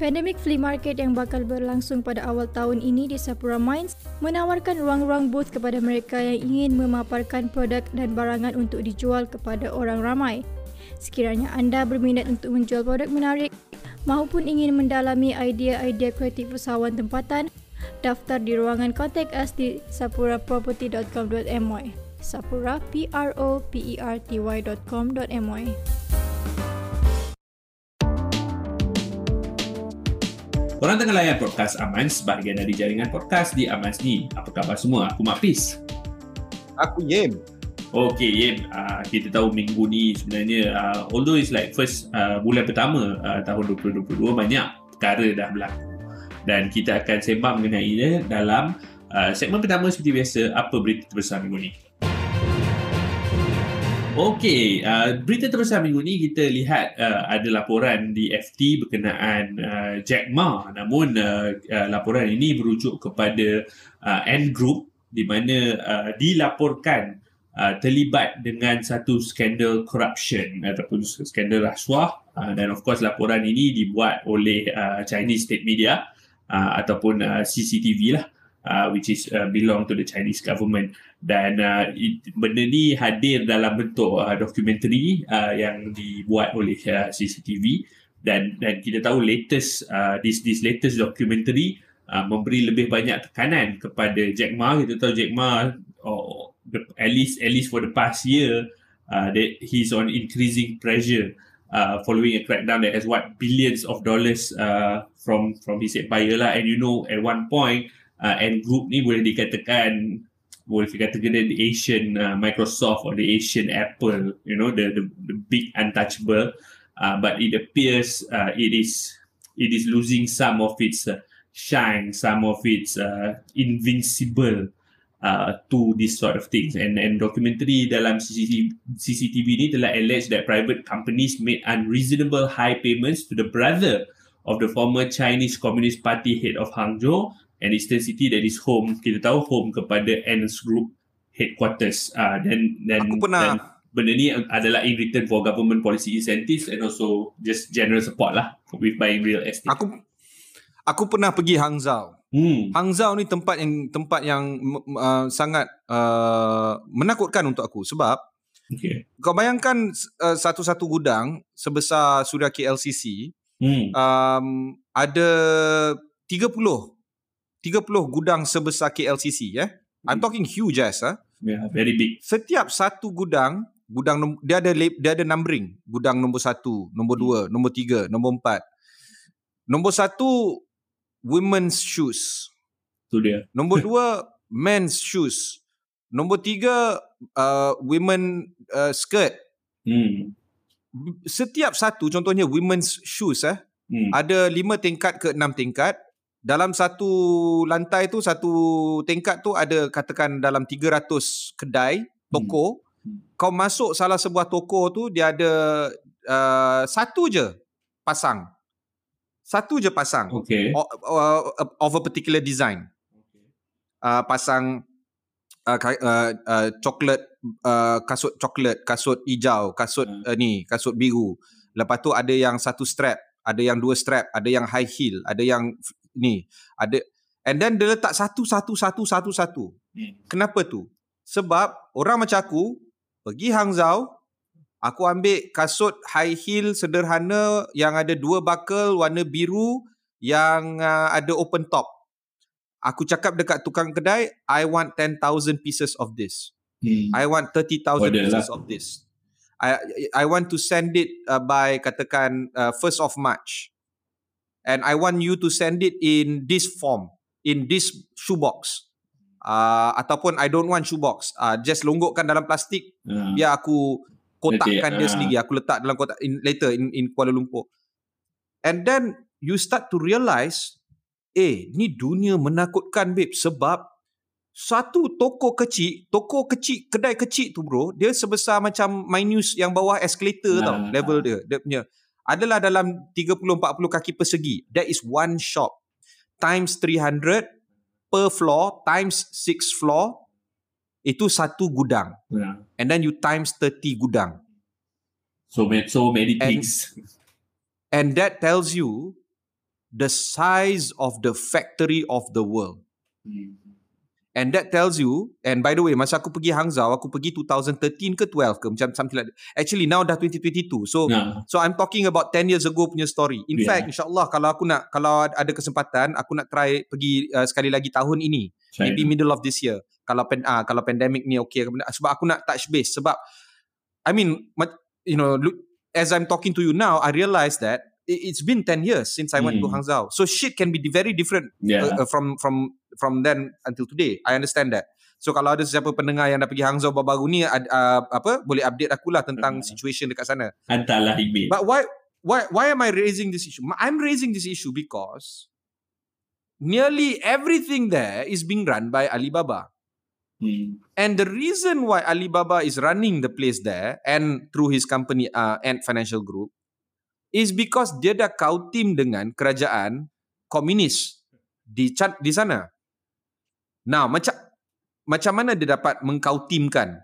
Pandemic Flea Market yang bakal berlangsung pada awal tahun ini di Sapura Mines menawarkan ruang-ruang booth kepada mereka yang ingin memaparkan produk dan barangan untuk dijual kepada orang ramai. Sekiranya anda berminat untuk menjual produk menarik maupun ingin mendalami idea-idea kreatif usahawan tempatan, daftar di ruangan kontak us di sapuraproperty.com.my sapura p Korang tengah layan podcast Amans, bahagian dari jaringan podcast di Amans ni. Apa khabar semua? Aku Mak Pis. Aku Yem. Okay, Yem. Uh, kita tahu minggu ni sebenarnya, uh, although it's like first uh, bulan pertama uh, tahun 2022, banyak perkara dah berlaku. Dan kita akan sembang mengenai dia dalam uh, segmen pertama seperti biasa, apa berita terbesar minggu ni. Okey, uh, berita terbesar minggu ni kita lihat uh, ada laporan di FT berkenaan uh, Jack Ma. Namun uh, uh, laporan ini merujuk kepada uh, N Group di mana uh, dilaporkan uh, terlibat dengan satu skandal corruption ataupun skandal rasuah uh, dan of course laporan ini dibuat oleh uh, Chinese state media uh, ataupun uh, CCTV lah uh, which is uh, belong to the Chinese government. Dan uh, it, benda ni hadir dalam bentuk uh, dokumentari uh, yang dibuat oleh uh, CCTV dan dan kita tahu latest uh, this this latest documentary uh, memberi lebih banyak tekanan kepada Jack Ma. Kita tahu Jack Ma oh, the, at least at least for the past year uh, that he's on increasing pressure uh, following a crackdown that has what billions of dollars uh, from from his empire lah. And you know at one point uh, and group ni boleh dikatakan boleh dikatakan the Asian uh, Microsoft or the Asian Apple you know the the, the big untouchable. Uh, but it appears uh, it is it is losing some of its uh, shine some of its uh, invincible uh, to this sort of things. And and documentary dalam CCTV, CCTV ni telah allege that private companies made unreasonable high payments to the brother of the former Chinese Communist Party head of Hangzhou and Eastern City that is home kita tahu home kepada Ernst Group headquarters uh, dan dan Aku pernah dan benda ni adalah in return for government policy incentives and also just general support lah with buying real estate. Aku aku pernah pergi Hangzhou. Hmm. Hangzhou ni tempat yang tempat yang uh, sangat uh, menakutkan untuk aku sebab Okay. kau bayangkan uh, satu-satu gudang sebesar Suria KLCC Hmm. um, ada 30 30 gudang sebesar KLCC ya. Eh? I'm Hmm. talking huge as ah. Yeah, very big. Setiap satu gudang, gudang nom- dia ada lab- dia ada numbering. Gudang nombor satu, nombor dua, nombor tiga, nombor empat. Nombor satu women's shoes. Tu dia. Nombor dua men's shoes. Nombor tiga uh, women uh, skirt. Hmm. Setiap satu contohnya women's shoes eh Hmm. ada lima tingkat ke enam tingkat. Dalam satu lantai tu, satu tingkat tu ada katakan dalam 300 kedai, toko. Hmm. Kau masuk salah sebuah toko tu, dia ada uh, satu je pasang. Satu je pasang. Okay. Of a particular design. Uh, pasang uh, uh, uh, coklat, uh, kasut coklat, kasut hijau, kasut Hmm. uh, ni, kasut biru. Lepas tu ada yang satu strap, ada yang dua strap, ada yang high heel, ada yang ni, ada and then dia letak satu satu satu satu satu. Hmm. Kenapa tu? Sebab orang macam aku pergi Hangzhou, aku ambil kasut high heel sederhana yang ada dua buckle warna biru yang uh, ada open top. Aku cakap dekat tukang kedai, I want 10,000 pieces of this. Hmm. I want 30,000 Order pieces lah. of this. I I want to send it uh, by katakan uh, 1st of March. And I want you to send it in this form, in this shoebox. Uh, ataupun I don't want shoebox. Uh, just longgokkan dalam plastik, Ah. biar aku kotakkan dia ah. sendiri. Aku letak dalam kotak in, later in, in Kuala Lumpur. And then you start to realise, eh, ni dunia menakutkan babe sebab satu toko kecil, toko kecil, kedai kecil tu bro, dia sebesar macam minus yang bawah escalator Ah. tau, level dia. Dia punya adalah dalam 30 40 kaki persegi. That is one shop times 300 per floor times 6 floor itu satu gudang. Yeah. And then you times 30 gudang. So many, so many And- things. And that tells you the size of the factory of the world. Hmm. And that tells you, and by the way, masa aku pergi Hangzhou, aku pergi 2013 ke 12 ke, macam something like that. Actually, now dah 2022. So, Nah. so I'm talking about 10 years ago punya story. In Yeah. fact, insyaAllah, kalau aku nak, kalau ada kesempatan, aku nak try pergi uh, sekali lagi tahun ini. China. Maybe middle of this year. Kalau pen, ah kalau pandemic ni okay. Sebab aku nak touch base. Sebab, I mean, you know, look, as I'm talking to you now, I realise that it's been 10 years since I went to Hmm. Hangzhou. So shit can be very different Yeah. uh, uh, from from from then until today. I understand that. So kalau ada sesiapa pendengar yang dah pergi Hangzhou baru-baru ni uh, apa boleh update aku lah tentang Hmm. situation dekat sana. Hantarlah email. But why why why am I raising this issue? I'm raising this issue because nearly everything there is being run by Alibaba. Hmm. And the reason why Alibaba is running the place there and through his company uh, and financial group is because dia dah kautim dengan kerajaan komunis di di sana. Now, macam macam mana dia dapat mengkautimkan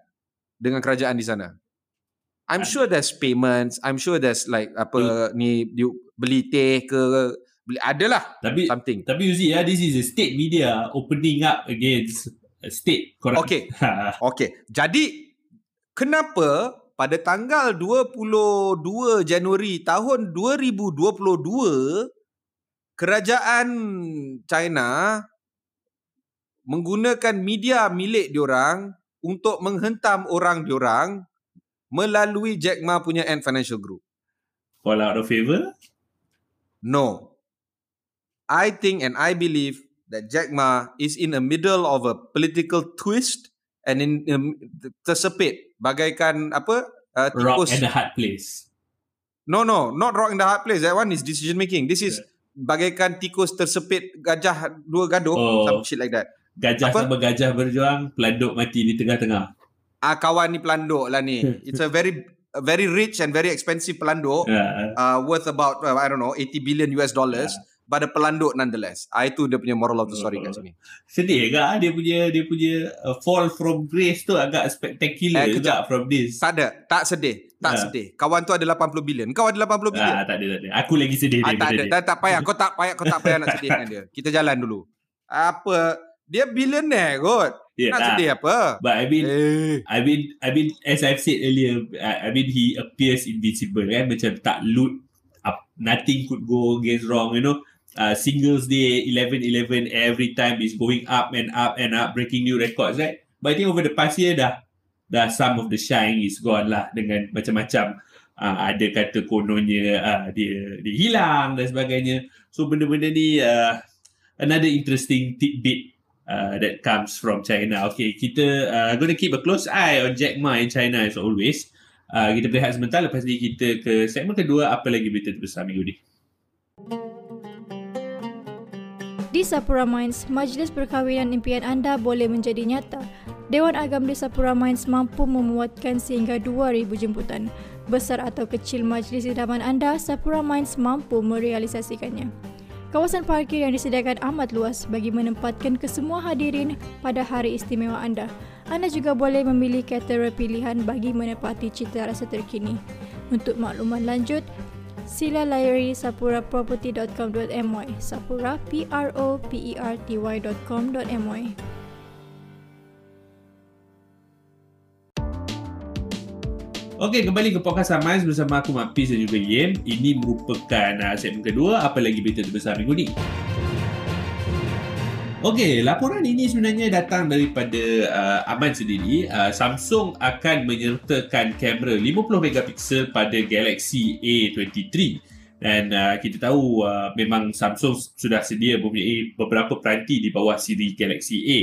dengan kerajaan di sana? I'm sure there's payments, I'm sure there's like apa ni you beli teh ke beli adalah Tapi something. tapi you see ya, this is a state media opening up against state corrupt. Okay. Okey, jadi kenapa pada tanggal 22 Januari tahun 2022 kerajaan China menggunakan media milik diorang untuk menghentam orang diorang melalui Jack Ma punya Ant Financial Group. Fall out of favor. No. I think and I believe that Jack Ma is in the middle of a political twist and in um, tersepit bagaikan apa uh, Rock tikus. and a hard place. No no, not rock in the hard place. That one is decision making. This is bagaikan tikus tersepit gajah dua gaduh, Oh. some shit like that. Gajah Apa? sama gajah berjuang, pelanduk mati di tengah-tengah. Ah kawan ni pelanduk lah ni. It's a very a very rich and very expensive pelanduk Ha. uh, worth about uh, I don't know 80 billion US dollars but a pelanduk nonetheless. Ah itu dia punya moral of the story kat sini. Sedih ke ah, dia punya dia punya uh, fall from grace tu agak spectacular Eh, juga from this. Tak ada, tak sedih, tak Ah. sedih. Kawan tu ada 80 bilion. Kau ada 80 bilion. Ah, tak ada tak ada. Aku lagi sedih Ah, tak daripada ada, dia. tak, tak payah. Kau tak payah, kau tak payah nak sedih dengan dia. Kita jalan dulu. Apa? Dia billionaire kot. Yeah, nak ah. sedih apa? But I mean Eh, I mean, I mean, as I've said earlier, I, I mean, he appears invincible kan, macam tak loot, up, nothing could go against wrong, you know. Uh, singles day, 11-11, every time is going up and up and up, breaking new records, right? But I think over the past year dah, dah some of the shine is gone lah dengan macam-macam. Uh, ada kata kononnya uh, dia, dia hilang dan sebagainya. So benda-benda ni uh, another interesting tidbit uh, that comes from China. Okay, kita uh, going to keep a close eye on Jack Ma in China as always. Uh, kita berehat sebentar lepas ni kita ke segmen kedua apa lagi berita terbesar minggu ni. Di Sapura Mines, majlis perkahwinan impian anda boleh menjadi nyata. Dewan Agam di Sapura Mines mampu memuatkan sehingga 2,000 jemputan. Besar atau kecil majlis idaman anda, Sapura Mines mampu merealisasikannya. Kawasan parkir yang disediakan amat luas bagi menempatkan kesemua hadirin pada hari istimewa anda. Anda juga boleh memilih caterer pilihan bagi menepati cita rasa terkini. Untuk makluman lanjut, sila layari sapuraproperty.com.my sapura p r o p e r t y.com.my Okey, kembali ke podcast Amaz bersama aku Mak Pis dan juga Yem. Ini merupakan uh, segmen kedua apa lagi berita terbesar minggu ni. Okey, laporan ini sebenarnya datang daripada uh, Aman sendiri. Uh, Samsung akan menyertakan kamera 50 megapiksel pada Galaxy A23. Dan uh, kita tahu uh, memang Samsung sudah sedia mempunyai beberapa peranti di bawah siri Galaxy A.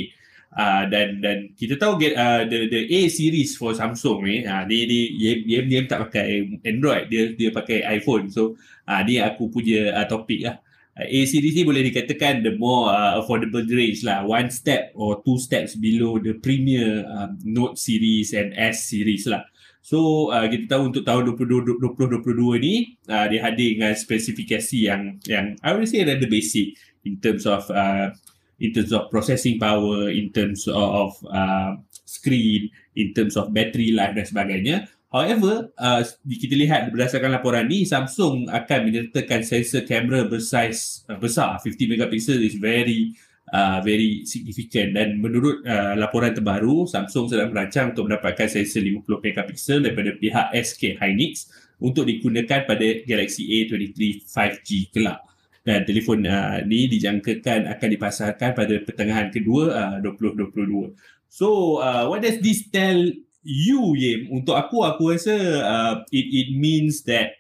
Uh, dan dan kita tahu uh, the the A series for Samsung ni uh, ni ni Yem, Yem tak pakai Android dia dia pakai iPhone so uh, ni aku punya uh, topik lah A series ni boleh dikatakan the more uh, affordable range lah one step or two steps below the premier um, Note series and S series lah So uh, kita tahu untuk tahun 2022, 2022 ni uh, dia hadir dengan spesifikasi yang yang I would say rather basic in terms of uh, in terms of processing power, in terms of uh, screen, in terms of battery life dan sebagainya. However, uh, kita lihat berdasarkan laporan ni, Samsung akan menyertakan sensor kamera bersaiz uh, besar. 50 megapixel is very uh, very significant dan menurut uh, laporan terbaru, Samsung sedang merancang untuk mendapatkan sensor 50 megapixel daripada pihak SK Hynix untuk digunakan pada Galaxy A23 5G kelak. Dan telefon uh, ni dijangkakan akan dipasarkan pada pertengahan kedua uh, 2022. So, uh, what does this tell you, Yim? Untuk aku, aku rasa uh, it it means that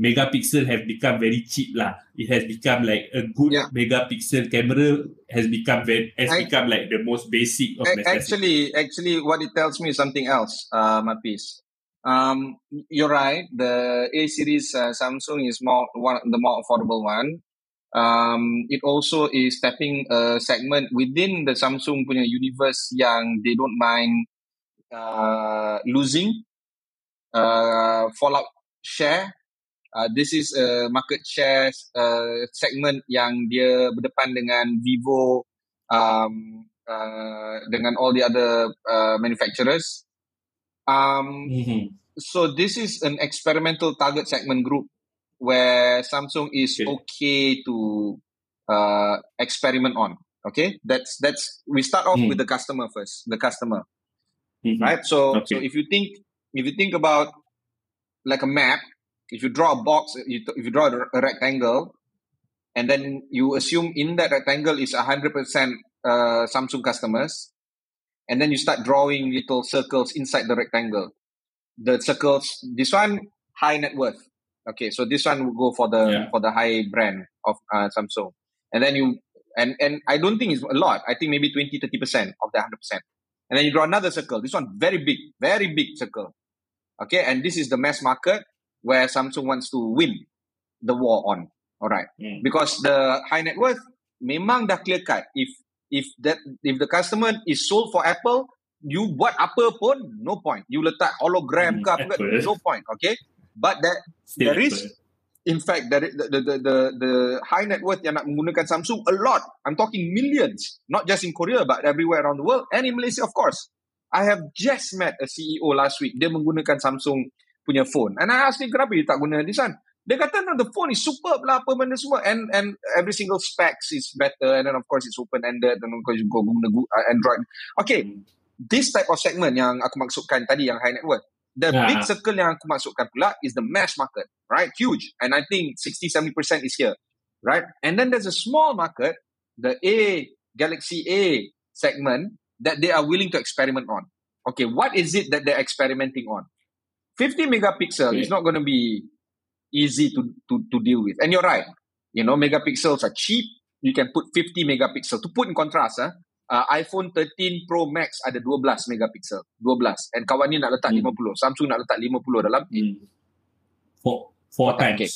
megapixel have become very cheap lah. It has become like a good yeah. megapixel camera has become very, has I, become like the most basic of necessity. Actually, actually, what it tells me is something else, uh, Mapis. Um, you're right. The A series uh, Samsung is more one the more affordable one. Um, it also is tapping a segment within the Samsung punya universe yang they don't mind uh, losing uh, fallout share. Uh, this is a market share uh, segment yang dia berdepan dengan Vivo um, uh, dengan all the other uh, manufacturers. Um, mm-hmm. So this is an experimental target segment group where Samsung is okay, okay to uh, experiment on. Okay, that's that's we start off mm. with the customer first. The customer, mm-hmm. right? So okay. so if you think if you think about like a map, if you draw a box, you, if you draw a rectangle, and then you assume in that rectangle is hundred percent uh, Samsung customers, and then you start drawing little circles inside the rectangle. The circles, this one high net worth. Okay, so this one will go for the yeah. for the high brand of uh, Samsung, and then you and and I don't think it's a lot. I think maybe 20 30 percent of the hundred percent, and then you draw another circle. This one very big, very big circle. Okay, and this is the mass market where Samsung wants to win the war on. All right, mm. because the high net worth memang dah clear cut. If if that if the customer is sold for Apple, you buat apa pun no point. You letak hologram ke apa no point. Okay, but that Still there is in fact that the, the the the the high net worth yang nak menggunakan Samsung a lot. I'm talking millions, not just in Korea but everywhere around the world and in Malaysia of course. I have just met a CEO last week. Dia menggunakan Samsung punya phone. And I asked him kenapa dia tak guna this one. Dia kata no, the phone is superb lah apa benda semua and and every single specs is better and then of course it's open ended and of course you go guna uh, Android. Okay, this type of segment yang aku maksudkan tadi yang high net worth. The yeah. big circle yang aku maksudkan pula is the mass market, right? Huge. And I think 60-70% is here, right? And then there's a small market, the A, Galaxy A segment that they are willing to experiment on. Okay, what is it that they're experimenting on? 50 megapixel okay. is not going to be easy to, to, to deal with. And you're right. You know, megapixels are cheap. You can put 50 megapixel. To put in contrast, uh, uh, iPhone 13 Pro Max ada 12 megapixel. 12. And kawan ni nak letak hmm. 50. Samsung nak letak 50 dalam. Hmm. Four, four, four times. Okay.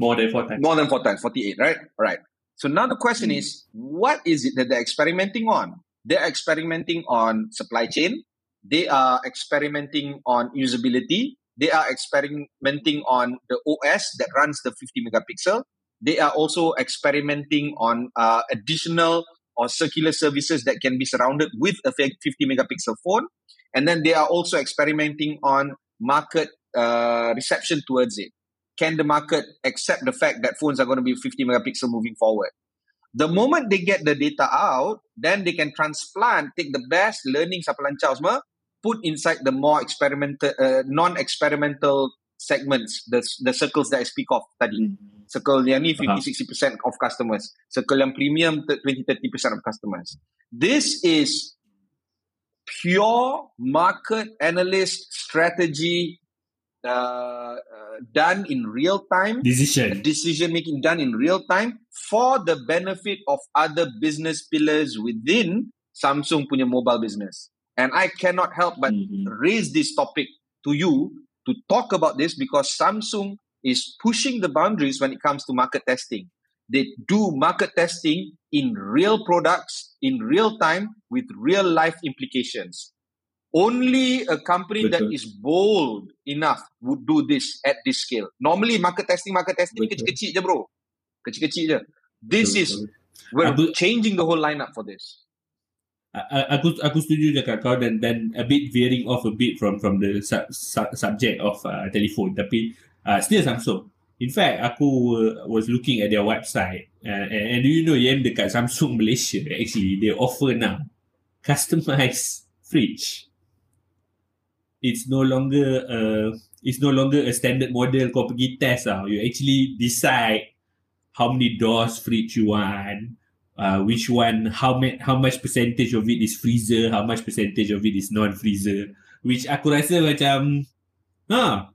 More than four times. More than four times. 48, right? Right. So now the question hmm. is, what is it that they're experimenting on? They're experimenting on supply chain. They are experimenting on usability. They are experimenting on the OS that runs the 50 megapixel. They are also experimenting on uh, additional or circular services that can be surrounded with a 50 megapixel phone. And then they are also experimenting on market uh, reception towards it. Can the market accept the fact that phones are going to be 50 megapixel moving forward? The moment they get the data out, then they can transplant, take the best learnings apa lancar semua, put inside the more experimental, uh, non-experimental segments, the, the circles that I speak of tadi. Mm-hmm. Circle yang ni 50-60% of customers. Circle yang premium 20-30% of customers. This is pure market analyst strategy uh, uh, done in real time. Decision. Decision making done in real time for the benefit of other business pillars within Samsung punya mobile business. And I cannot help but mm-hmm. raise this topic to you to talk about this because Samsung is pushing the boundaries when it comes to market testing. They do market testing in real products, in real time, with real life implications. Only a company Betul. that is bold enough would do this at this scale. Normally, market testing, market testing, kecil-kecil je bro. Kecil-kecil je. This Betul. is, we're Abu, changing the whole lineup for this. I aku aku setuju cakap kau dan dan a bit veering off a bit from from the su- su- subject of uh, telephone tapi uh, still Samsung. In fact, aku uh, was looking at their website uh, and, and do you know yang dekat Samsung Malaysia actually they offer now customized fridge. It's no longer uh, it's no longer a standard model kau pergi test tau. You actually decide how many doors fridge you want, uh, which one, how ma- how much percentage of it is freezer, how much percentage of it is non-freezer. Which aku rasa macam, huh,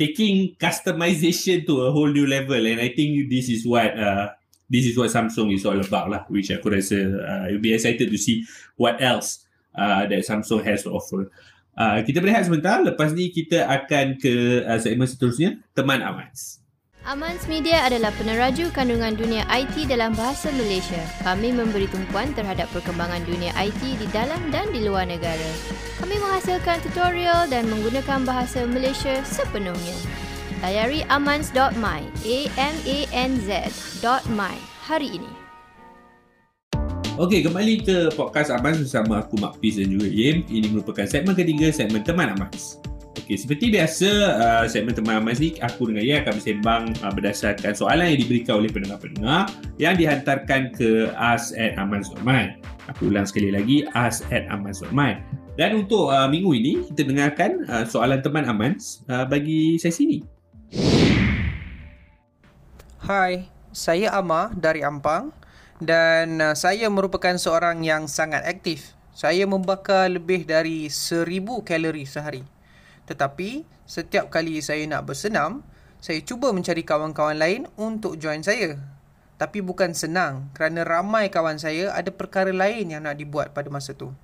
taking customization to a whole new level. And I think this is what uh, this is what Samsung is all about lah. Which aku rasa uh, you'll be excited to see what else uh, that Samsung has to offer. Uh, kita berehat sebentar. Lepas ni kita akan ke uh, segmen seterusnya, Teman Amans. Amans Media adalah peneraju kandungan dunia IT dalam bahasa Malaysia. Kami memberi tumpuan terhadap perkembangan dunia IT di dalam dan di luar negara. Kami menghasilkan tutorial dan menggunakan bahasa Malaysia sepenuhnya. Layari amans.my, A-M-A-N-Z.my hari ini. Okey, kembali ke podcast Amans bersama aku Mak Peace dan juga Yim. Ini merupakan segmen ketiga, segmen Teman Amans. Okey, seperti biasa, uh, segmen Teman Amans ni aku dengan Yim akan bersembang uh, berdasarkan soalan yang diberikan oleh pendengar-pendengar yang dihantarkan ke us at amans.my. Aku ulang sekali lagi, us at amans.my. Dan untuk uh, minggu ini, kita dengarkan uh, soalan Teman Amans uh, bagi sesi ini. Hai, saya Amar dari Ampang dan uh, saya merupakan seorang yang sangat aktif. Saya membakar lebih dari 1000 kalori sehari. Tetapi setiap kali saya nak bersenam, saya cuba mencari kawan-kawan lain untuk join saya. Tapi bukan senang kerana ramai kawan saya ada perkara lain yang nak dibuat pada masa tu.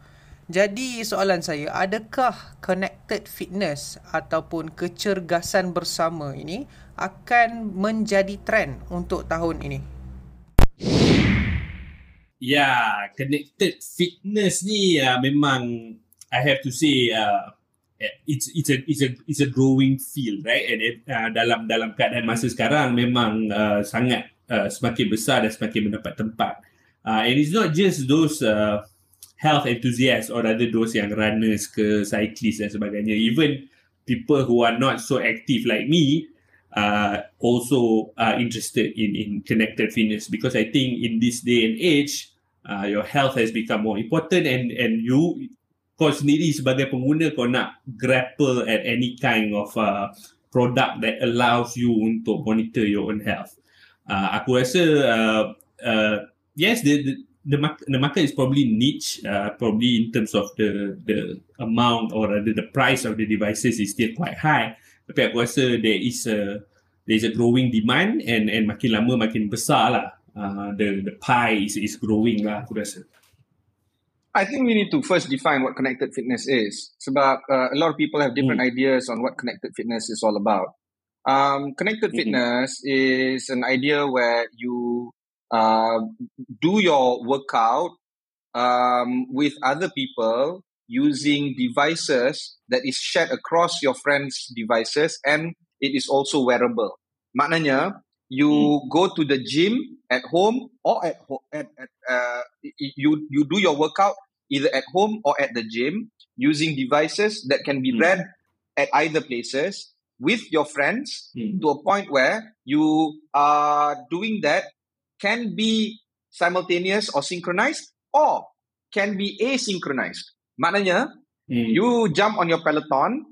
Jadi soalan saya, adakah connected fitness ataupun kecergasan bersama ini akan menjadi trend untuk tahun ini? Ya, connected fitness ni uh, memang I have to say uh, it's it's a it's a it's a growing field, right? And it, uh, dalam dalam keadaan masa sekarang memang uh, sangat uh, semakin besar dan semakin mendapat tempat. Uh, and it's not just those uh, health enthusiasts or rather those yang runners ke cyclists dan sebagainya. Even people who are not so active like me uh, also are interested in in connected fitness because I think in this day and age, uh, your health has become more important and and you kau sendiri sebagai pengguna kau nak grapple at any kind of uh, product that allows you untuk monitor your own health. Uh, aku rasa uh, uh, yes the, the the market, the market is probably niche, uh, probably in terms of the the amount or the, the price of the devices is still quite high. Tapi aku rasa there is a there is a growing demand and and makin lama makin besar lah. Uh, the the pie is is growing lah aku rasa. I think we need to first define what connected fitness is. Sebab uh, a lot of people have different Mm. ideas on what connected fitness is all about. Um, connected Mhm. fitness is an idea where you uh, do your workout um, with other people using devices that is shared across your friends' devices and it is also wearable. Maknanya, you go to the gym at home or at ho- at, at uh, you you do your workout either at home or at the gym using devices that can be Mm. read at either places with your friends Hmm. to a point where you are doing that can be simultaneous or synchronized or can be asynchronized. Maknanya, Hmm. you jump on your Peloton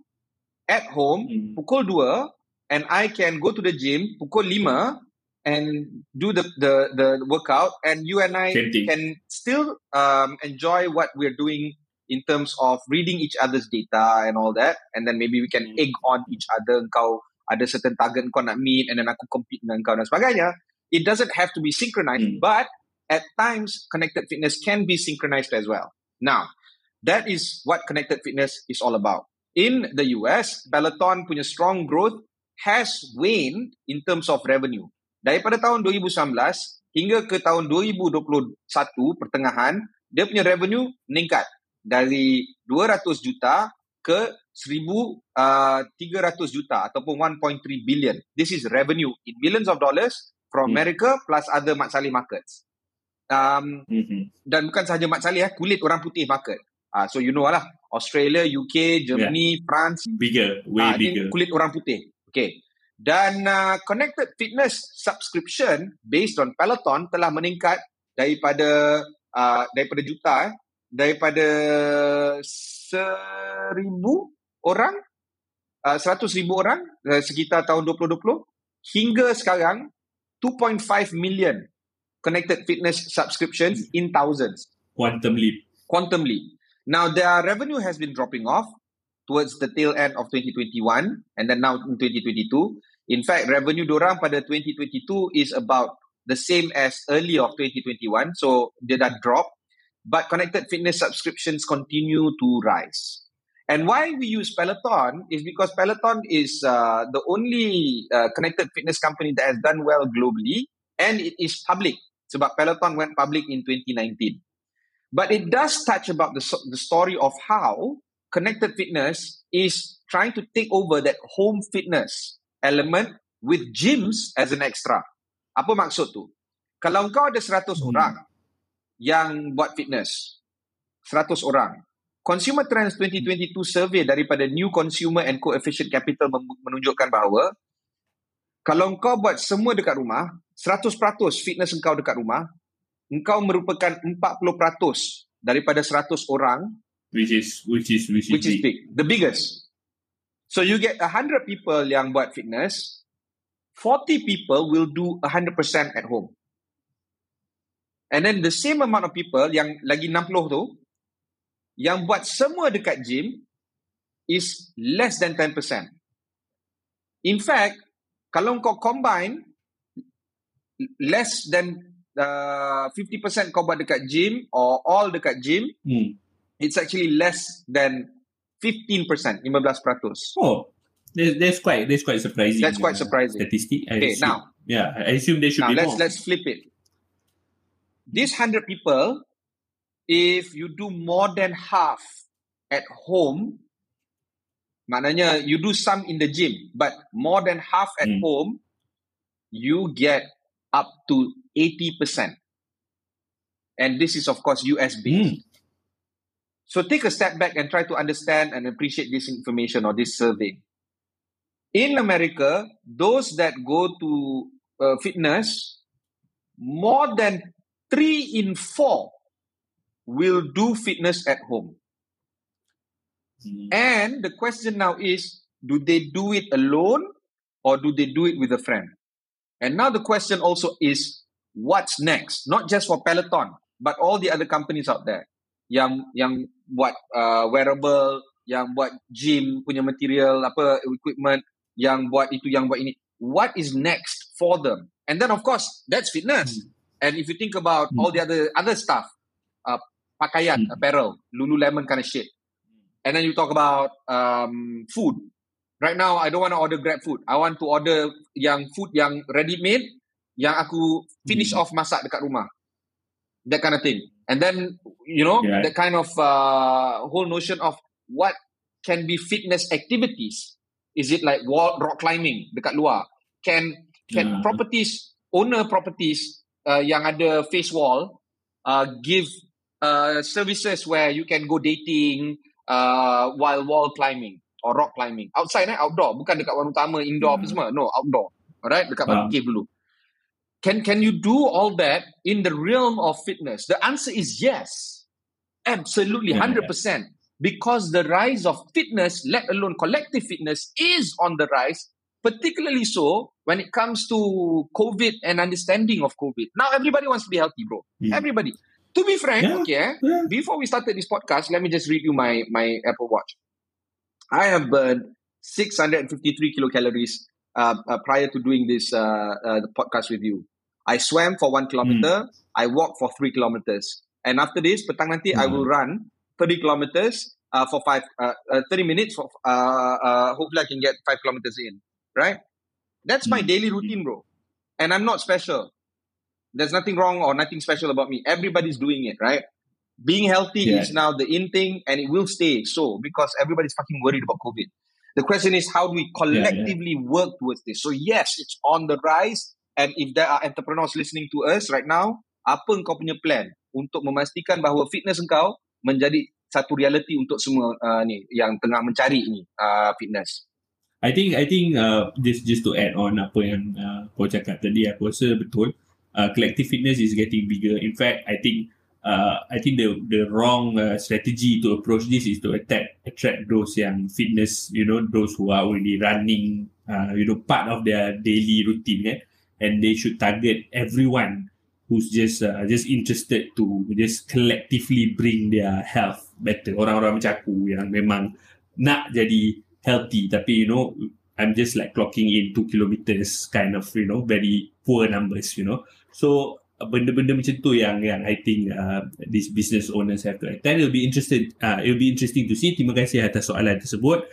at home Hmm. pukul 2 and I can go to the gym pukul 5 and do the, the, the workout and you and I Same can still um, enjoy what we're doing in terms of reading each other's data and all that and then maybe we can Hmm. egg on each other kau ada certain target kau nak meet and then aku compete dengan kau dan sebagainya. It doesn't have to be synchronized Hmm. but at times connected fitness can be synchronized as well. Now that is what connected fitness is all about. In the US Peloton punya strong growth has waned in terms of revenue daripada tahun 2019 hingga ke tahun 2021 pertengahan dia punya revenue meningkat dari 200 juta ke 1300 juta ataupun 1.3 billion this is revenue in millions of dollars from Hmm. America plus other mat salih markets Um, Mhm. dan bukan sahaja Mat Salleh, eh, kulit orang putih market. Uh, so you know lah, Australia, UK, Germany, France, Bigger, way ni bigger. kulit orang putih. Okay. Dan uh, connected fitness subscription based on Peloton telah meningkat daripada uh, daripada juta eh, daripada seribu orang uh, seratus ribu orang uh, sekitar tahun 2020 hingga sekarang 2.5 million connected fitness subscriptions in thousands Quantum leap. quantum leap. Now their revenue has been dropping off towards the tail end of 2021 and then now in 2022. In fact, revenue dorang pada 2022 is about the same as early of 2021. So dia dah drop. But connected fitness subscriptions continue to rise. And why we use Peloton is because Peloton is uh, the only uh, connected fitness company that has done well globally and it is public. Sebab Peloton went public in 2019. But it does touch about the, the story of how connected fitness is trying to take over that home fitness element with gyms as an extra. Apa maksud tu? Kalau kau ada 100 Hmm. orang yang buat fitness, 100 orang. Consumer Trends 2022 survey daripada New Consumer and Coefficient Capital menunjukkan bahawa kalau kau buat semua dekat rumah, 100% fitness engkau dekat rumah, engkau merupakan 40% daripada 100 orang Which is which is which is, which is big. big, the biggest. So you get 100 people yang buat fitness, 40 people will do 100% at home. And then the same amount of people yang lagi 60 tu, yang buat semua dekat gym is less than 10%. In fact, kalau kau combine less than uh, 50% kau buat dekat gym or all dekat gym, Hmm. it's actually less than 15%, 15%. Oh, that's, that's quite that's quite surprising. That's quite uh, surprising. Statistic. I Okay, assume. now, yeah, I assume there should now be let's more. let's flip it. These 100 people, if you do more than half at home, maknanya you do some in the gym, but more than half at Hmm. home, you get up to 80%. And this is, of course, US based. Hmm. So take a step back and try to understand and appreciate this information or this survey. In America, those that go to uh, fitness, more than three in four will do fitness at home. Hmm. And the question now is do they do it alone or do they do it with a friend? And now the question also is what's next? Not just for Peloton, but all the other companies out there yang yang buat uh, wearable, yang buat gym punya material apa equipment, yang buat itu, yang buat ini. What is next for them? And then of course that's fitness. And if you think about Hmm. all the other other stuff, uh, pakaian, Hmm. apparel, Lululemon kind of shit. And then you talk about um, food. Right now, I don't want to order Grab food. I want to order yang food yang ready made, yang aku finish Hmm. off masak dekat rumah. That kind of thing. And then, you know, Yeah. that kind of uh, whole notion of what can be fitness activities. Is it like wall rock climbing dekat luar? Can can Yeah. properties owner properties uh, yang ada face wall uh, give uh, services where you can go dating uh, while wall climbing or rock climbing outside eh outdoor bukan dekat warung utama indoor apa Hmm. semua no outdoor alright dekat batu cave dulu can can you do all that in the realm of fitness the answer is yes absolutely Yeah, 100% because the rise of fitness let alone collective fitness is on the rise particularly so when it comes to covid and understanding of covid now everybody wants to be healthy bro Hmm. everybody to be frank Yeah. okay eh, Yeah. before we started this podcast, let me just read you my my Apple Watch. I have burned 653 kilocalories uh, uh, prior to doing this uh, uh, the podcast with you. I swam for one kilometer. I walked for three kilometers, and after this, petang nanti I will run 30 kilometers uh, for five uh, uh, 30 minutes. For, uh, uh, hopefully, I can get five kilometers in. Right? That's my Mm. daily routine, bro. And I'm not special. There's nothing wrong or nothing special about me. Everybody's doing it, right? Being healthy Yeah. is now the in thing and it will stay so because everybody's fucking worried about COVID. The question is how do we collectively work towards this? So yes, it's on the rise. And if there are entrepreneurs listening to us right now, apa kau punya plan untuk memastikan bahawa fitness engkau menjadi satu realiti untuk semua uh, ni yang tengah mencari ni uh, fitness. I think I think uh, just just to add on apa yang uh, kau cakap tadi aku rasa betul uh, collective fitness is getting bigger in fact I think uh, I think the the wrong uh, strategy to approach this is to attack attract those yang fitness you know those who are already running uh, you know part of their daily routine eh? And they should target everyone who's just uh, just interested to just collectively bring their health better. Orang-orang macam aku yang memang nak jadi healthy tapi you know I'm just like clocking in 2 kilometers kind of you know very poor numbers you know. So benda-benda macam tu yang yang I think uh, these business owners have to attend. It'll be interested uh, it'll be interesting to see. Terima kasih atas soalan tersebut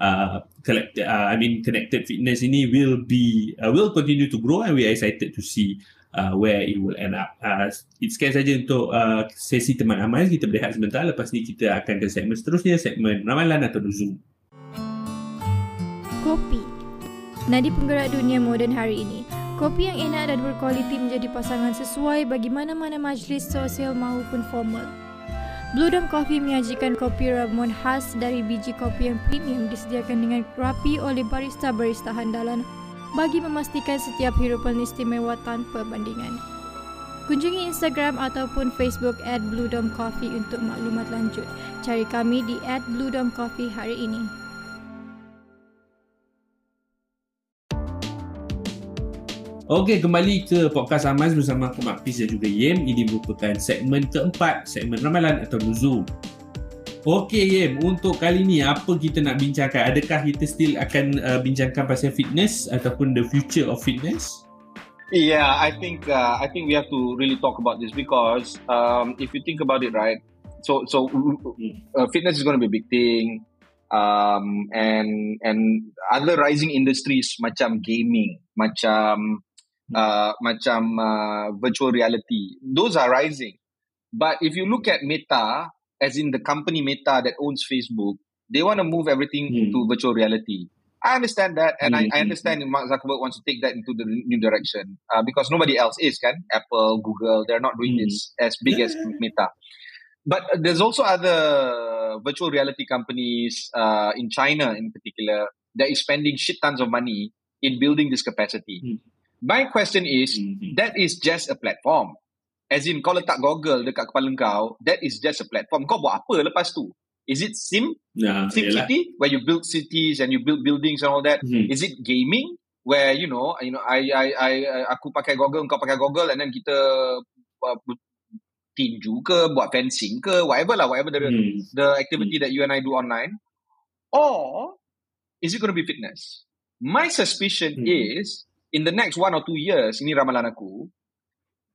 uh, collect, uh, I mean connected fitness ini will be uh, will continue to grow and we are excited to see uh, where it will end up. Uh, it sekian saja untuk uh, sesi teman amal. Kita berehat sebentar. Lepas ni kita akan ke segmen seterusnya, segmen ramalan atau Zoom kopi. Nadi penggerak dunia moden hari ini, kopi yang enak dan berkualiti menjadi pasangan sesuai bagi mana-mana majlis sosial maupun formal. Blue Dome Coffee menyajikan kopi ramuan khas dari biji kopi yang premium disediakan dengan rapi oleh barista-barista handalan bagi memastikan setiap hirupan istimewa tanpa bandingan. Kunjungi Instagram ataupun Facebook at Blue Dome Coffee untuk maklumat lanjut. Cari kami di at Blue Dome Coffee hari ini. Okey, kembali ke podcast Amaz bersama aku Mak Fiz dan juga Yem. Ini merupakan segmen keempat, segmen ramalan atau nuzul. Okey Yem, untuk kali ni apa kita nak bincangkan? Adakah kita still akan uh, bincangkan pasal fitness ataupun the future of fitness? Yeah, I think uh, I think we have to really talk about this because um, if you think about it, right? So so uh, fitness is going to be a big thing, um, and and other rising industries macam gaming, macam uh, macam uh, virtual reality. Those are rising. But if you look at Meta, as in the company Meta that owns Facebook, they want to move everything mm. to virtual reality. I understand that, and mm-hmm. I, I hmm. understand Mark Zuckerberg wants to take that into the new direction uh, because nobody else is, can Apple, Google, they're not doing mm. this as big as Meta. But there's also other virtual reality companies uh, in China, in particular, that is spending shit tons of money in building this capacity. Mm. My question is, mm-hmm. that is just a platform. As in, kau letak goggle dekat kepala kau, that is just a platform. Kau buat apa lepas tu? Is it sim? Yeah, sim yalah. city? Where you build cities and you build buildings and all that? Mm-hmm. Is it gaming? Where, you know, you know, I, I, I, aku pakai goggle, kau pakai goggle and then kita uh, tinju ke, buat fencing ke, whatever lah, whatever the, mm. the activity mm. that you and I do online. Or, is it going to be fitness? My suspicion mm. is, in the next one or two years, ini ramalan aku,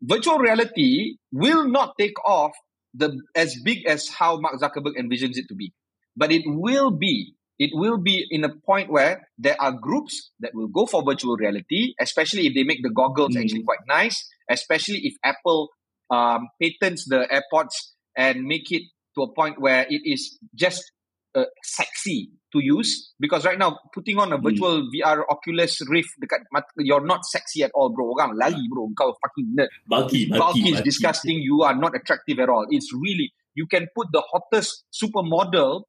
virtual reality will not take off the as big as how Mark Zuckerberg envisions it to be. But it will be, it will be in a point where there are groups that will go for virtual reality, especially if they make the goggles mm. actually quite nice, especially if Apple um, patents the AirPods and make it to a point where it is just uh, sexy to use because right now putting on a hmm. virtual mm. VR Oculus Rift dekat you're not sexy at all bro. Orang lari bro. Kau fucking nerd. Bulky bulky, is disgusting. You are not attractive at all. It's really you can put the hottest supermodel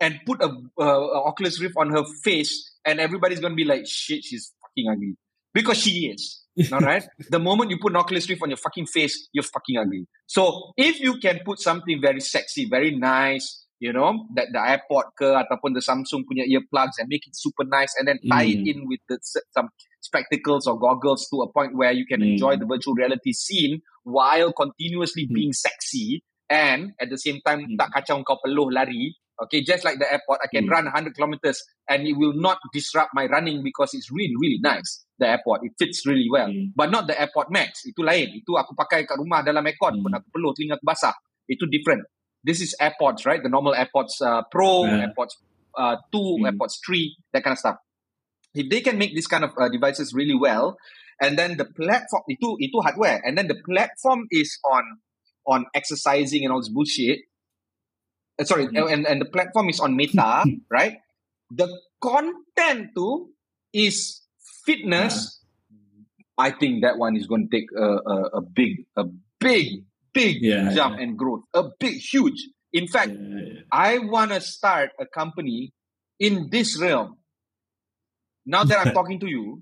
and put a, uh, Oculus Rift on her face and everybody's going to be like shit she's fucking ugly. Because she is. All right the moment you put an Oculus Rift on your fucking face you're fucking ugly. So if you can put something very sexy very nice you know that the airport ke ataupun the Samsung punya earplugs and make it super nice and then tie mm. it in with the, some spectacles or goggles to a point where you can mm. enjoy the virtual reality scene while continuously mm. being sexy and at the same time mm. tak kacau kau peluh lari okay just like the airport I can mm. run 100 kilometers and it will not disrupt my running because it's really really nice the airport it fits really well mm. but not the airport max itu lain itu aku pakai kat rumah dalam aircon mm. pun aku peluh telinga aku basah itu different this is AirPods, right? The normal AirPods uh, Pro, yeah. AirPods uh, 2, mm. AirPods 3, that kind of stuff. If they can make this kind of uh, devices really well, and then the platform, itu, itu hardware, and then the platform is on on exercising and all this bullshit. Uh, sorry, mm-hmm. and, and the platform is on Meta, right? The content too is fitness, I think that one is going to take a, a, a big, a big, big Yeah, jump yeah. and growth. A big, huge. In fact, Uh, I want to start a company in this realm. Now that I'm talking to you,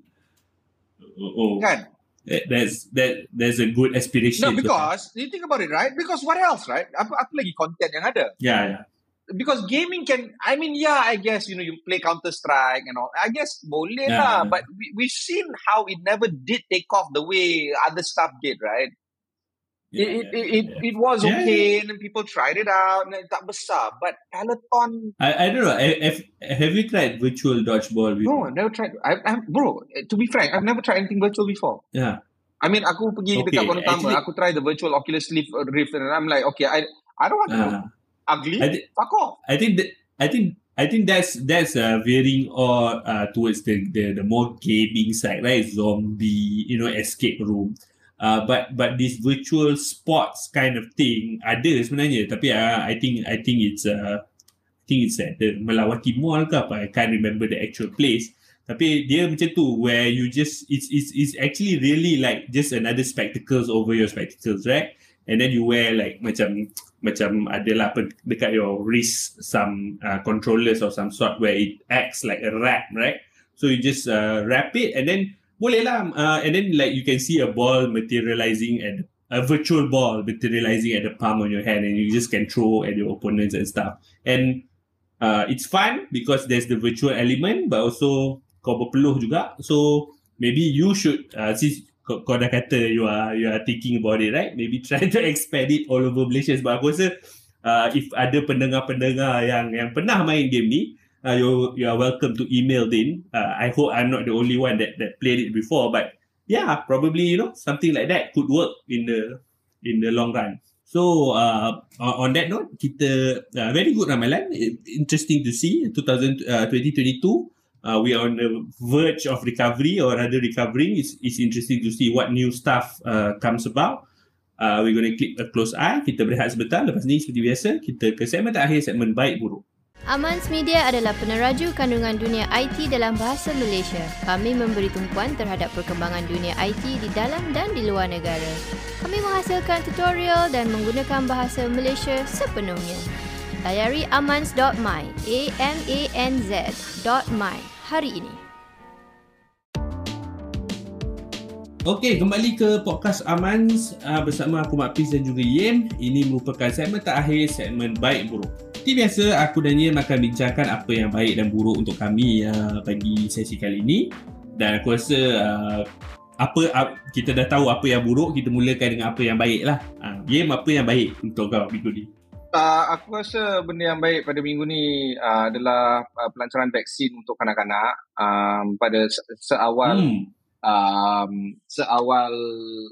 oh, that- that's that there's a good aspiration. No, because you think about it, right? Because what else, right? Apa, apa lagi content yang ada? yeah, yeah. Because gaming can, I mean, yeah, I guess you know you play Counter Strike and all. I guess boleh Yeah. lah, but we we've seen how it never did take off the way other stuff did, right? Yeah, it, it, yeah, it, yeah. it was okay and people tried it out and tak besar. But Peloton, I, I don't know. Have, have you tried virtual dodgeball no, before? I never tried. I, I, bro, to be frank, I've never tried anything virtual before. Yeah. I mean, aku pergi Okay, dekat Utama, actually- aku try the virtual Oculus Rift, Rift and I'm like, okay, I I don't want to Uh, ugly. I, thi- Fuck off. I think that I think I think that's that's uh, veering or uh, towards the, the the more gaming side, right? Zombie, you know, escape room. Uh, but but this virtual sports kind of thing ada sebenarnya. Tapi uh, I think I think it's uh, I think it's at the Melawati Mall ke apa. I can't remember the actual place. Tapi dia macam tu where you just it's it's it's actually really like just another spectacles over your spectacles, right? And then you wear like macam macam adalah apa dekat your wrist some uh, controllers of some sort where it acts like a wrap, right? So you just uh, wrap it and then boleh lah uh, and then like you can see a ball materializing at a virtual ball materializing at the palm of your hand and you just can throw at your opponents and stuff. And uh, it's fun because there's the virtual element but also kau berpeluh juga. So maybe you should uh, since kau, dah kata you are you are thinking about it right maybe try to expand it all over Malaysia sebab aku rasa uh, if ada pendengar-pendengar yang yang pernah main game ni uh, you you are welcome to email in uh, I hope I'm not the only one that that played it before but yeah probably you know something like that could work in the in the long run so uh, on, that note kita uh, very good ramalan interesting to see 2000 uh, 2022 uh, we are on the verge of recovery or rather recovering. It's, it's interesting to see what new stuff uh, comes about. Uh, we're going to keep a close eye. Kita berehat sebentar. Lepas ni seperti biasa, kita ke segmen terakhir, segmen baik buruk. Amans Media adalah peneraju kandungan dunia IT dalam bahasa Malaysia. Kami memberi tumpuan terhadap perkembangan dunia IT di dalam dan di luar negara. Kami menghasilkan tutorial dan menggunakan bahasa Malaysia sepenuhnya. Layari amans.my, A-M-A-N-Z.my hari ini. Okey, kembali ke podcast Amans uh, bersama aku Mak Pis dan juga Yem. Ini merupakan segmen terakhir, segmen baik buruk. Seperti biasa, aku dan Yem akan bincangkan apa yang baik dan buruk untuk kami uh, bagi sesi kali ini. Dan aku rasa uh, apa uh, kita dah tahu apa yang buruk, kita mulakan dengan apa yang baik lah. Uh, Yem, apa yang baik untuk kau minggu ni? Uh, aku rasa benda yang baik pada minggu ni uh, adalah uh, pelancaran vaksin untuk kanak-kanak um, pada se- seawal Hmm. um, seawal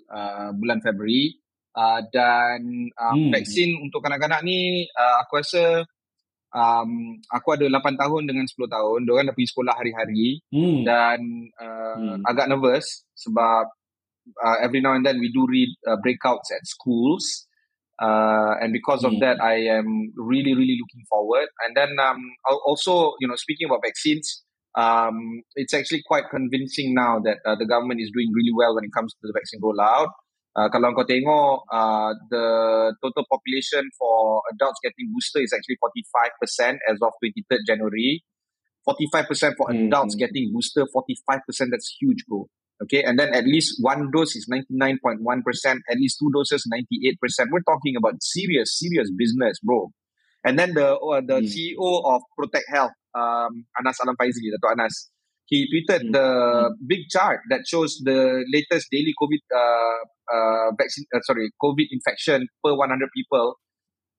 uh, bulan Februari uh, dan um, Hmm. vaksin untuk kanak-kanak ni uh, aku rasa um, aku ada 8 tahun dengan 10 tahun diorang dah pergi sekolah hari-hari Hmm. dan uh, Hmm. agak nervous sebab uh, every now and then we do read uh, breakouts at schools uh, and because of Hmm. that I am really really looking forward and then um, al- also you know speaking about vaccines um, it's actually quite convincing now that uh, the government is doing really well when it comes to the vaccine rollout uh, kalau kau tengok uh, the total population for adults getting booster is actually 45% as of 23rd January 45% for Hmm. adults getting booster 45% that's huge bro okay and then at least one dose is 99.1% at least two doses 98% we're talking about serious serious business bro and then the uh, the Hmm. CEO of Protect Health um Anas Alam Faizi Dato Anas he tweeted Hmm. the big chart that shows the latest daily covid uh, uh vaccine uh, sorry covid infection per 100 people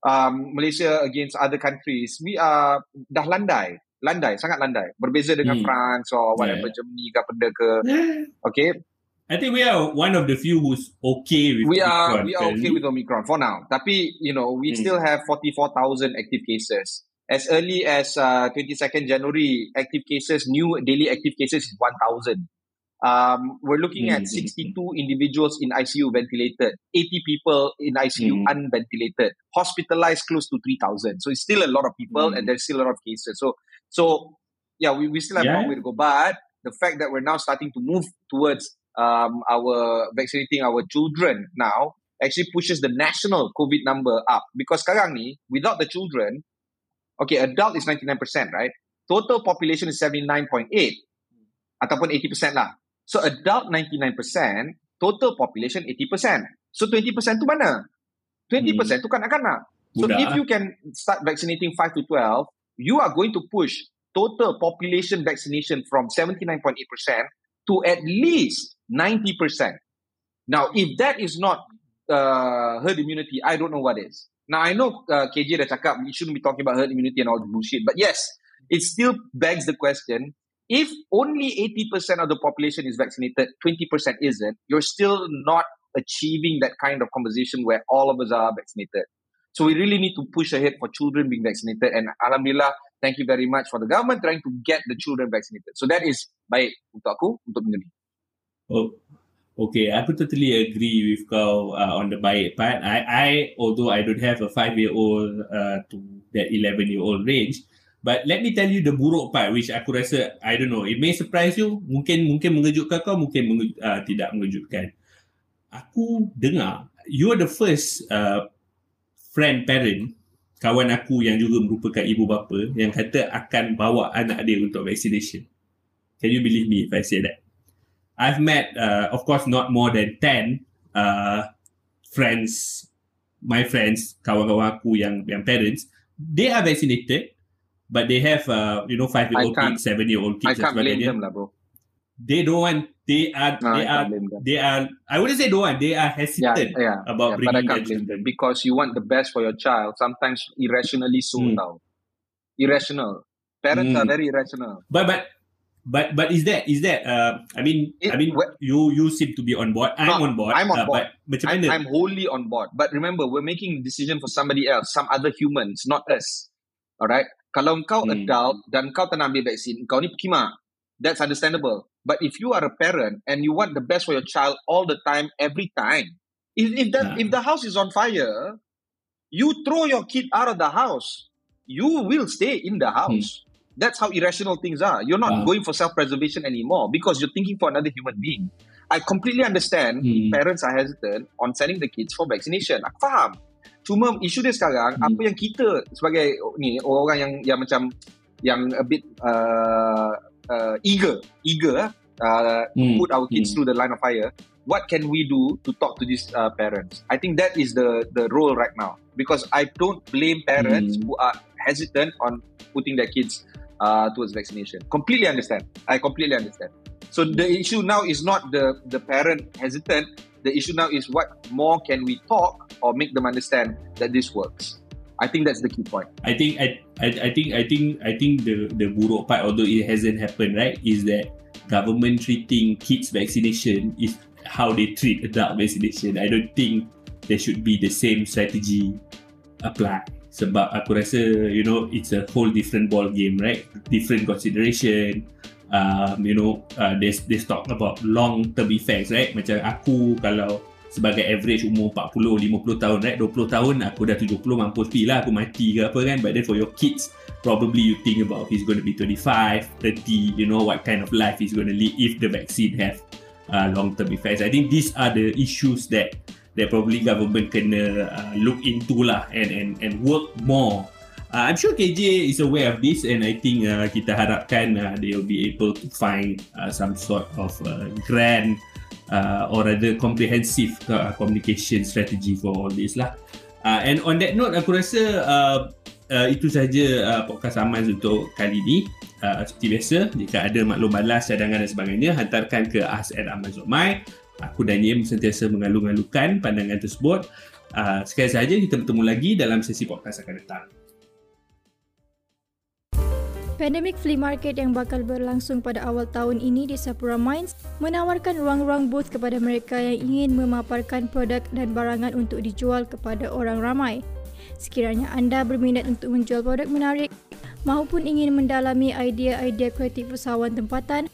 um Malaysia against other countries we are dah landai landai sangat landai berbeza dengan Hmm. France or whatever Yeah. Germany ke apa ke okay I think we are one of the few who's okay with we are Omicron, we are okay apparently. with Omicron for now. Tapi you know we Hmm. still have 44,000 active cases. As early as uh, 22nd January, active cases, new daily active cases is 1,000. Um, we're looking Hmm, at hmm, 62 individuals in ICU ventilated, 80 people in ICU Hmm. unventilated, hospitalized close to 3,000. So it's still a lot of people Hmm. and there's still a lot of cases. So so yeah, we, we still have a Yeah. long way to go. But the fact that we're now starting to move towards um, our vaccinating our children now actually pushes the national COVID number up because sekarang ni without the children, okay, adult is 99%, right? Total population is 79.8 ataupun 80% lah. So adult 99%, total population 80%. So 20% tu mana? 20% hmm. tu kanak-kanak. So Budak. if you can start vaccinating 5 to 12, you are going to push total population vaccination from 79.8% to at least 90%. Now, if that is not uh, herd immunity, I don't know what is. Now, I know uh, KJ dah cakap we shouldn't be talking about herd immunity and all the bullshit, but yes, it still begs the question, if only 80% of the population is vaccinated, 20% isn't, you're still not achieving that kind of conversation where all of us are vaccinated. So we really need to push ahead for children being vaccinated. And Alhamdulillah, thank you very much for the government trying to get the children vaccinated. So that is baik untuk aku, untuk ni. Oh, okay. Aku totally agree with kau uh, on the baik part. I, I, although I don't have a five-year-old uh, to that 11-year-old range, but let me tell you the buruk part, which aku rasa, I don't know, it may surprise you. Mungkin mungkin mengejutkan kau, mungkin menge, uh, tidak mengejutkan. Aku dengar, you are the first uh, friend parent kawan aku yang juga merupakan ibu bapa yang kata akan bawa anak dia untuk vaccination. Can you believe me if I say that? I've met, uh, of course, not more than 10 uh, friends, my friends, kawan-kawan aku yang yang parents, they are vaccinated, but they have, uh, you know, five-year-old kids, seven-year-old kids. I can't blame them lah, bro. They don't want they are no, they are they are I wouldn't say don't want they are hesitant yeah, yeah, about yeah, bringing their children because you want the best for your child sometimes irrationally so mm. now irrational parents mm. are very irrational but but but but is that is that uh I mean it, I mean wh- you you seem to be on board I'm no, on board I'm on uh, board but I'm, I'm wholly on board but remember we're making a decision for somebody else some other humans not us alright kalau kau mm. adult dan kau tak ambil vaksin kau ni pekimak that's understandable But if you are a parent and you want the best for your child all the time, every time, if if that yeah. if the house is on fire, you throw your kid out of the house. You will stay in the house. Hmm. That's how irrational things are. You're not wow. going for self-preservation anymore because you're thinking for another human being. I completely understand hmm. parents are hesitant on sending the kids for vaccination. Aku faham. Cuma isu dia sekarang, hmm. apa yang kita sebagai ni orang yang yang macam yang a bit uh, uh, eager, eager uh, mm. put our kids mm. through the line of fire. What can we do to talk to these uh, parents? I think that is the the role right now because I don't blame parents mm. who are hesitant on putting their kids uh, towards vaccination. Completely understand. I completely understand. So the issue now is not the the parent hesitant. The issue now is what more can we talk or make them understand that this works. I think that's the key point. I think I, I, I think I think I think the the buruk part, although it hasn't happened, right, is that government treating kids vaccination is how they treat adult vaccination. I don't think there should be the same strategy apply. Sebab aku rasa, you know, it's a whole different ball game, right? Different consideration. Um, you know, uh, they, they talk about long term effects, right? Macam aku kalau sebagai average umur 40 50 tahun right 20 tahun aku dah 70 mampus pi lah aku mati ke apa kan but then for your kids probably you think about he's going to be 25 30 you know what kind of life he's going to lead if the vaccine have uh, long term effects i think these are the issues that that probably government kena uh, look into lah and and and work more Uh, I'm sure KJ is aware of this and I think uh, kita harapkan uh, they will be able to find uh, some sort of uh, grand uh, or rather comprehensive uh, communication strategy for all this lah. Uh, and on that note, aku rasa uh, uh, itu saja uh, podcast Aman untuk kali ini. Uh, seperti biasa, jika ada maklum balas, cadangan dan sebagainya, hantarkan ke Ask at Amazon.my. Aku dan Yim sentiasa mengalu-alukan pandangan tersebut. Uh, sekali saja kita bertemu lagi dalam sesi podcast akan datang. Pandemic Flea Market yang bakal berlangsung pada awal tahun ini di Sapura Mines menawarkan ruang-ruang booth kepada mereka yang ingin memaparkan produk dan barangan untuk dijual kepada orang ramai. Sekiranya anda berminat untuk menjual produk menarik maupun ingin mendalami idea-idea kreatif usahawan tempatan,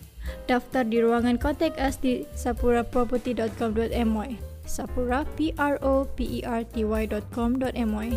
daftar di ruangan kontak us di sapuraproperty.com.my sapura p r o p e r t y.com.my